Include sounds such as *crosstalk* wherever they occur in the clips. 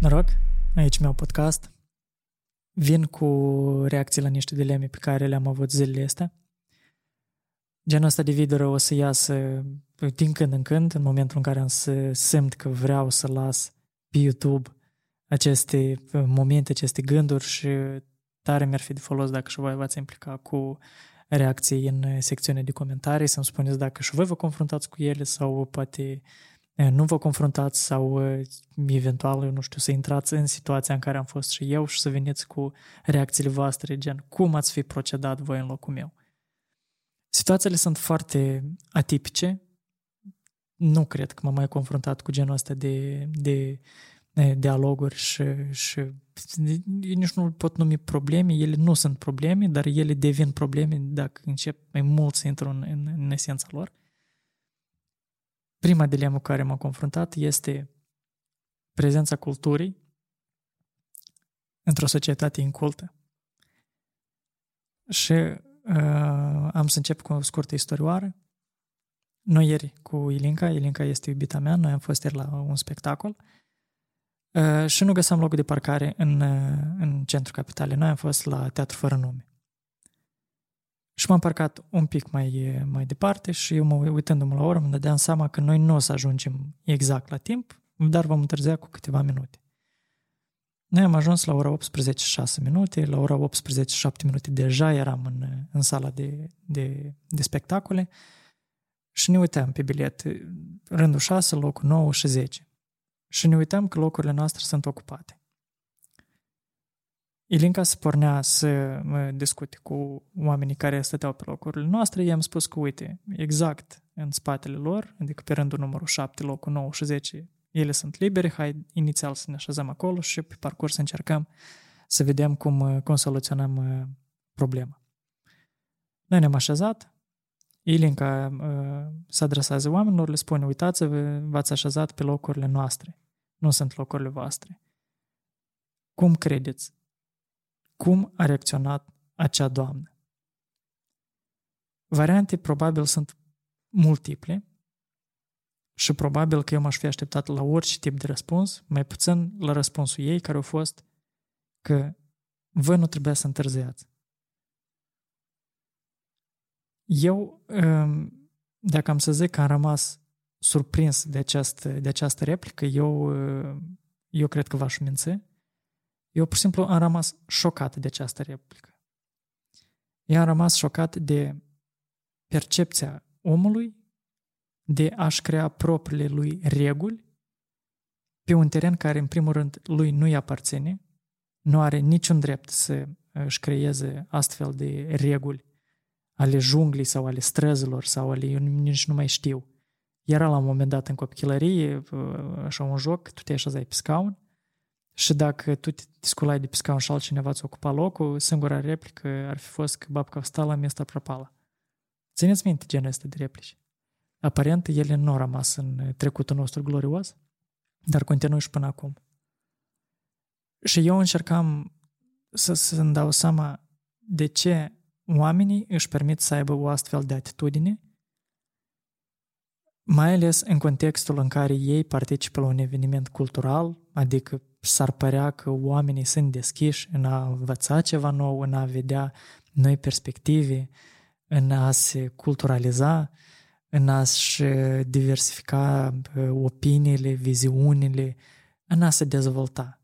Noroc, aici meu podcast. Vin cu reacții la niște dileme pe care le-am avut zilele astea. Genul ăsta de video o să iasă din când în când, în momentul în care am să simt că vreau să las pe YouTube aceste momente, aceste gânduri și tare mi-ar fi de folos dacă și voi v-ați implica cu reacții în secțiunea de comentarii, să-mi spuneți dacă și voi vă confruntați cu ele sau poate nu vă confruntați sau eventual, eu nu știu, să intrați în situația în care am fost și eu și să veniți cu reacțiile voastre, gen cum ați fi procedat voi în locul meu. Situațiile sunt foarte atipice. Nu cred că m-am mai confruntat cu genul ăsta de, de dialoguri și, și nici nu pot numi probleme, ele nu sunt probleme, dar ele devin probleme dacă încep mai mult să intru în, în, în esența lor. Prima dilemă cu care m-am confruntat este prezența culturii într-o societate incultă. Și uh, am să încep cu o scurtă istorioară. Noi ieri cu Ilinca, Ilinca este iubita mea, noi am fost ieri la un spectacol uh, și nu găseam loc de parcare în, uh, în centrul capitalei. Noi am fost la Teatru Fără Nume. Și m-am parcat un pic mai, mai departe și eu mă uitându-mă la oră mă dădeam seama că noi nu o să ajungem exact la timp, dar vom întârzia cu câteva minute. Noi am ajuns la ora 18 6 minute, la ora 18 7 minute deja eram în, în sala de, de, de spectacole și ne uitam pe bilet, rândul 6, locul 9 și 10. Și ne uitam că locurile noastre sunt ocupate. Ilinca se pornea să discute cu oamenii care stăteau pe locurile noastre, i-am spus că, uite, exact în spatele lor, adică pe rândul numărul 7, locul 9 și 10, ele sunt libere, hai inițial să ne așezăm acolo și pe parcurs să încercăm să vedem cum, cum soluționăm uh, problema. Noi ne-am așezat, Ilinca uh, se adresează oamenilor, le spune, uitați-vă, v-ați așezat pe locurile noastre, nu sunt locurile voastre. Cum credeți? Cum a reacționat acea doamnă? Variante probabil sunt multiple și probabil că eu m-aș fi așteptat la orice tip de răspuns, mai puțin la răspunsul ei care a fost că voi nu trebuie să întârziați. Eu, um, dacă am să zic că am rămas surprins de această, de această replică, eu, uh, eu cred că v-aș minți, eu pur și simplu am rămas șocat de această replică. Eu am rămas șocat de percepția omului de a-și crea propriile lui reguli pe un teren care, în primul rând, lui nu-i aparține, nu are niciun drept să își creeze astfel de reguli ale junglii sau ale străzilor sau ale, eu nici nu mai știu. Era la un moment dat în copilărie, așa un joc, tu te așezai pe scaun și dacă tu te sculai de pe scaun și altcineva ți ocupa locul, singura replică ar fi fost că babca sta la mesta prapala. Țineți minte genul ăsta de replici. Aparent, ele nu au rămas în trecutul nostru glorios, dar continuă și până acum. Și eu încercam să, să-mi dau seama de ce oamenii își permit să aibă o astfel de atitudine, mai ales în contextul în care ei participă la un eveniment cultural, adică s-ar părea că oamenii sunt deschiși în a învăța ceva nou, în a vedea noi perspective, în a se culturaliza, în a-și diversifica opiniile, viziunile, în a se dezvolta.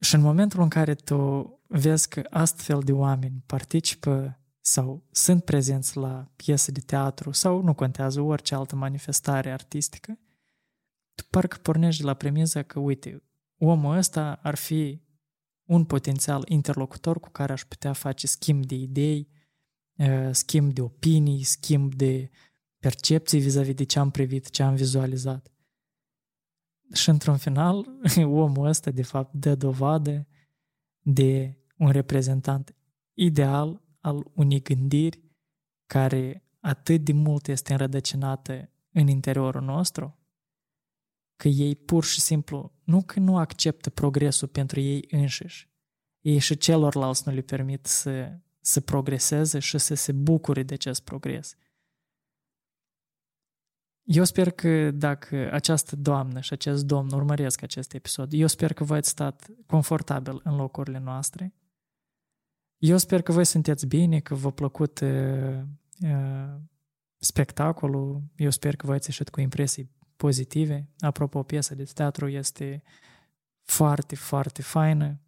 Și în momentul în care tu vezi că astfel de oameni participă sau sunt prezenți la piese de teatru sau nu contează orice altă manifestare artistică, tu parcă pornești de la premiza că, uite, omul ăsta ar fi un potențial interlocutor cu care aș putea face schimb de idei, schimb de opinii, schimb de percepții vis-a-vis de ce am privit, ce am vizualizat. Și într-un final, *laughs* omul ăsta, de fapt, dă dovadă de un reprezentant ideal al unei gândiri care atât de mult este înrădăcinată în interiorul nostru, că ei pur și simplu nu că nu acceptă progresul pentru ei înșiși, ei și celorlalți nu le permit să, să progreseze și să se bucure de acest progres. Eu sper că dacă această doamnă și acest domn urmăresc acest episod, eu sper că voi ați stat confortabil în locurile noastre. Eu sper că voi sunteți bine, că v-a plăcut uh, uh, spectacolul. Eu sper că voi ați ieșit cu impresii pozitive. Apropo, piesa de teatru este foarte, foarte faină.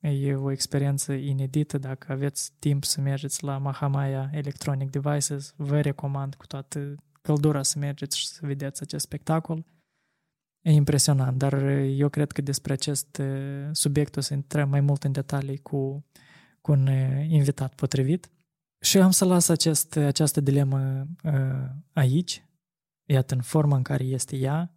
E o experiență inedită. Dacă aveți timp să mergeți la Mahamaya Electronic Devices, vă recomand cu toată căldura să mergeți și să vedeți acest spectacol. E impresionant, dar eu cred că despre acest subiect o să intrăm mai mult în detalii cu, cu un invitat potrivit. Și am să las acest, această dilemă aici, iată, în forma în care este ea.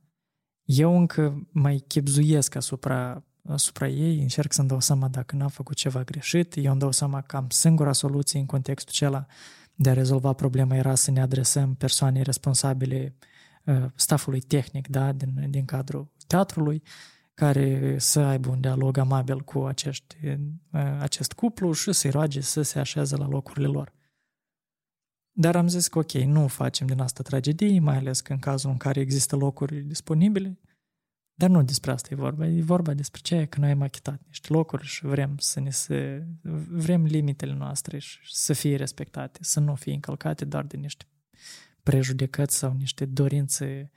Eu încă mai chipzuiesc asupra, asupra ei, încerc să-mi dau seama dacă n-am făcut ceva greșit, eu îmi dau seama că am singura soluție în contextul acela de a rezolva problema era să ne adresăm persoanei responsabile uh, stafului tehnic da, din, din cadrul teatrului, care să aibă un dialog amabil cu acești, uh, acest cuplu și să-i roage să se așeze la locurile lor. Dar am zis că ok, nu facem din asta tragedie, mai ales că în cazul în care există locuri disponibile, dar nu despre asta e vorba, e vorba despre ce că noi am achitat niște locuri și vrem să ne se, vrem limitele noastre și să fie respectate, să nu fie încălcate doar de niște prejudecăți sau niște dorințe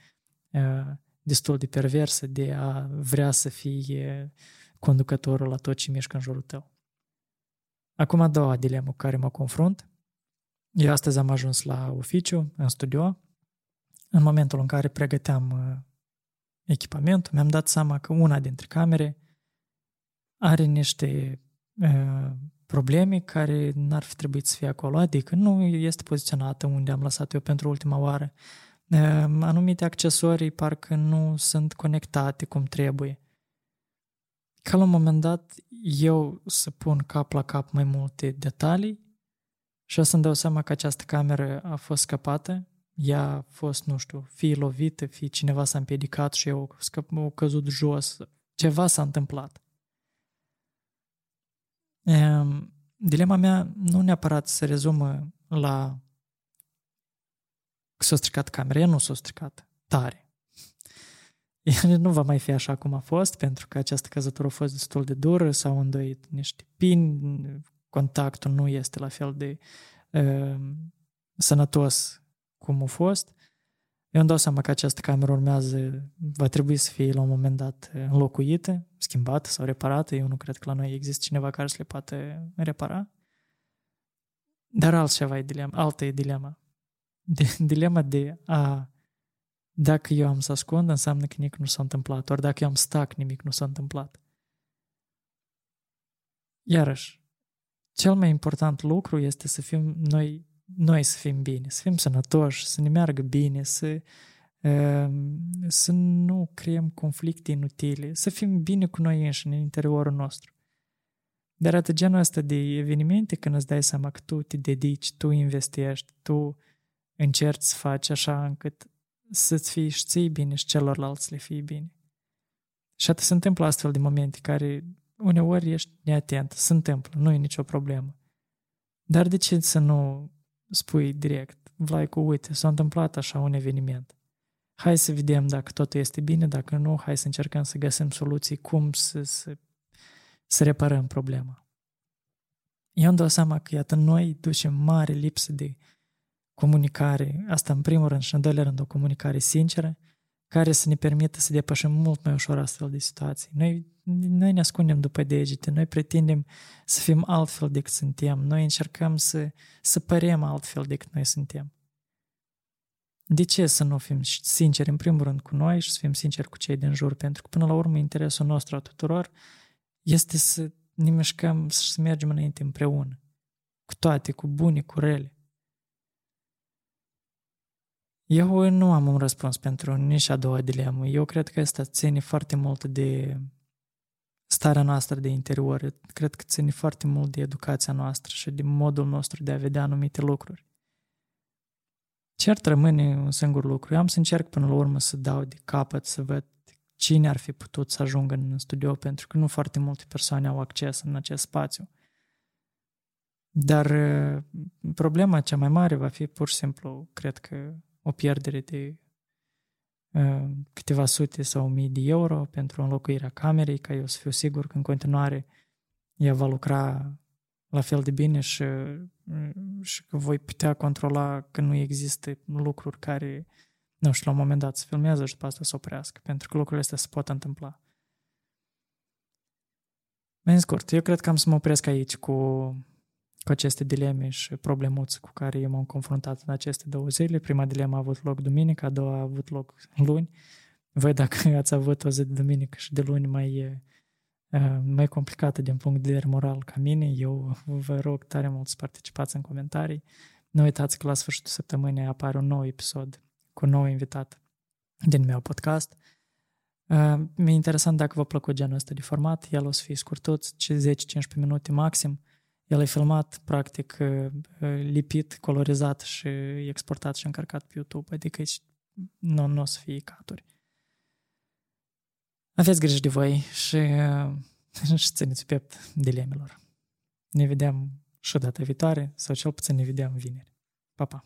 uh, destul de perverse de a vrea să fie conducătorul la tot ce mișcă în jurul tău. Acum a doua dilemă cu care mă confrunt. Eu astăzi am ajuns la oficiu, în studio, în momentul în care pregăteam uh, echipamentul, mi-am dat seama că una dintre camere are niște uh, probleme care n-ar fi trebuit să fie acolo, adică nu este poziționată unde am lăsat eu pentru ultima oară. Uh, anumite accesorii parcă nu sunt conectate cum trebuie. Ca la un moment dat eu să pun cap la cap mai multe detalii și o să-mi dau seama că această cameră a fost scăpată ea a fost, nu știu, fie lovită, fie cineva s-a împiedicat și eu au căzut jos. Ceva s-a întâmplat. Ehm, dilema mea nu neapărat se rezumă la că s-a stricat camera. Ea nu s-a stricat tare. *laughs* Ea nu va mai fi așa cum a fost, pentru că această căzătură a fost destul de dură, s-au îndoit niște pini, contactul nu este la fel de uh, sănătos cum a fost. Eu îmi dau seama că această cameră urmează, va trebui să fie la un moment dat înlocuită, schimbată sau reparată. Eu nu cred că la noi există cineva care să le poate repara. Dar altceva e dilema, altă e dilema. De, *laughs* dilema de a dacă eu am să ascund, înseamnă că nimic nu s-a întâmplat. Ori dacă eu am stac, nimic nu s-a întâmplat. Iarăși, cel mai important lucru este să fim noi noi să fim bine, să fim sănătoși, să ne meargă bine, să, ehm, să nu creăm conflicte inutile, să fim bine cu noi înșine în interiorul nostru. Dar atât genul ăsta de evenimente când îți dai seama că tu te dedici, tu investești, tu încerci să faci așa încât să-ți fii și ții bine și celorlalți le fie bine. Și atât se întâmplă astfel de momente care uneori ești neatent, se întâmplă, nu e nicio problemă. Dar de ce să nu spui direct, Vlaicu, uite, s-a întâmplat așa un eveniment. Hai să vedem dacă totul este bine, dacă nu, hai să încercăm să găsim soluții cum să, să, să reparăm problema. Eu îmi dau seama că, iată, noi ducem mare lipsă de comunicare, asta în primul rând și în doilea rând o comunicare sinceră, care să ne permită să depășim mult mai ușor astfel de situații. Noi, noi ne ascundem după degete, noi pretindem să fim altfel decât suntem, noi încercăm să, să părem altfel decât noi suntem. De ce să nu fim sinceri în primul rând cu noi și să fim sinceri cu cei din jur? Pentru că până la urmă interesul nostru a tuturor este să ne mișcăm și să mergem înainte împreună. Cu toate, cu bune, cu rele. Eu nu am un răspuns pentru nici a doua dilemă. Eu cred că asta ține foarte mult de starea noastră de interior. Cred că ține foarte mult de educația noastră și de modul nostru de a vedea anumite lucruri. Cert rămâne un singur lucru. Eu am să încerc până la urmă să dau de capăt, să văd cine ar fi putut să ajungă în studio, pentru că nu foarte multe persoane au acces în acest spațiu. Dar problema cea mai mare va fi pur și simplu, cred că, o pierdere de câteva sute sau mii de euro pentru înlocuirea camerei, ca eu să fiu sigur că în continuare ea va lucra la fel de bine și, și că voi putea controla că nu există lucruri care, nu știu, la un moment dat se filmează și după asta să oprească, pentru că lucrurile astea se pot întâmpla. Mai scurt, eu cred că am să mă opresc aici cu, cu aceste dileme și problemuțe cu care eu m-am confruntat în aceste două zile. Prima dilemă a avut loc duminică, a doua a avut loc luni. Voi dacă *laughs* ați avut o zi de duminică și de luni mai, mai complicată din punct de vedere moral ca mine, eu vă rog tare mult să participați în comentarii. Nu uitați că la sfârșitul săptămânii apare un nou episod cu un nou invitat din meu podcast. Uh, mi-e interesant dacă vă plăcut genul ăsta de format. El o să fie scurtuț, 10-15 minute maxim. El e filmat, practic, uh, lipit, colorizat și exportat și încărcat pe YouTube, adică nu, nu o să fie caturi. Aveți grijă de voi și, uh, *laughs* și țineți piept dilemelor. Ne vedem și data viitoare, sau cel puțin ne vedem vineri. Pa, pa!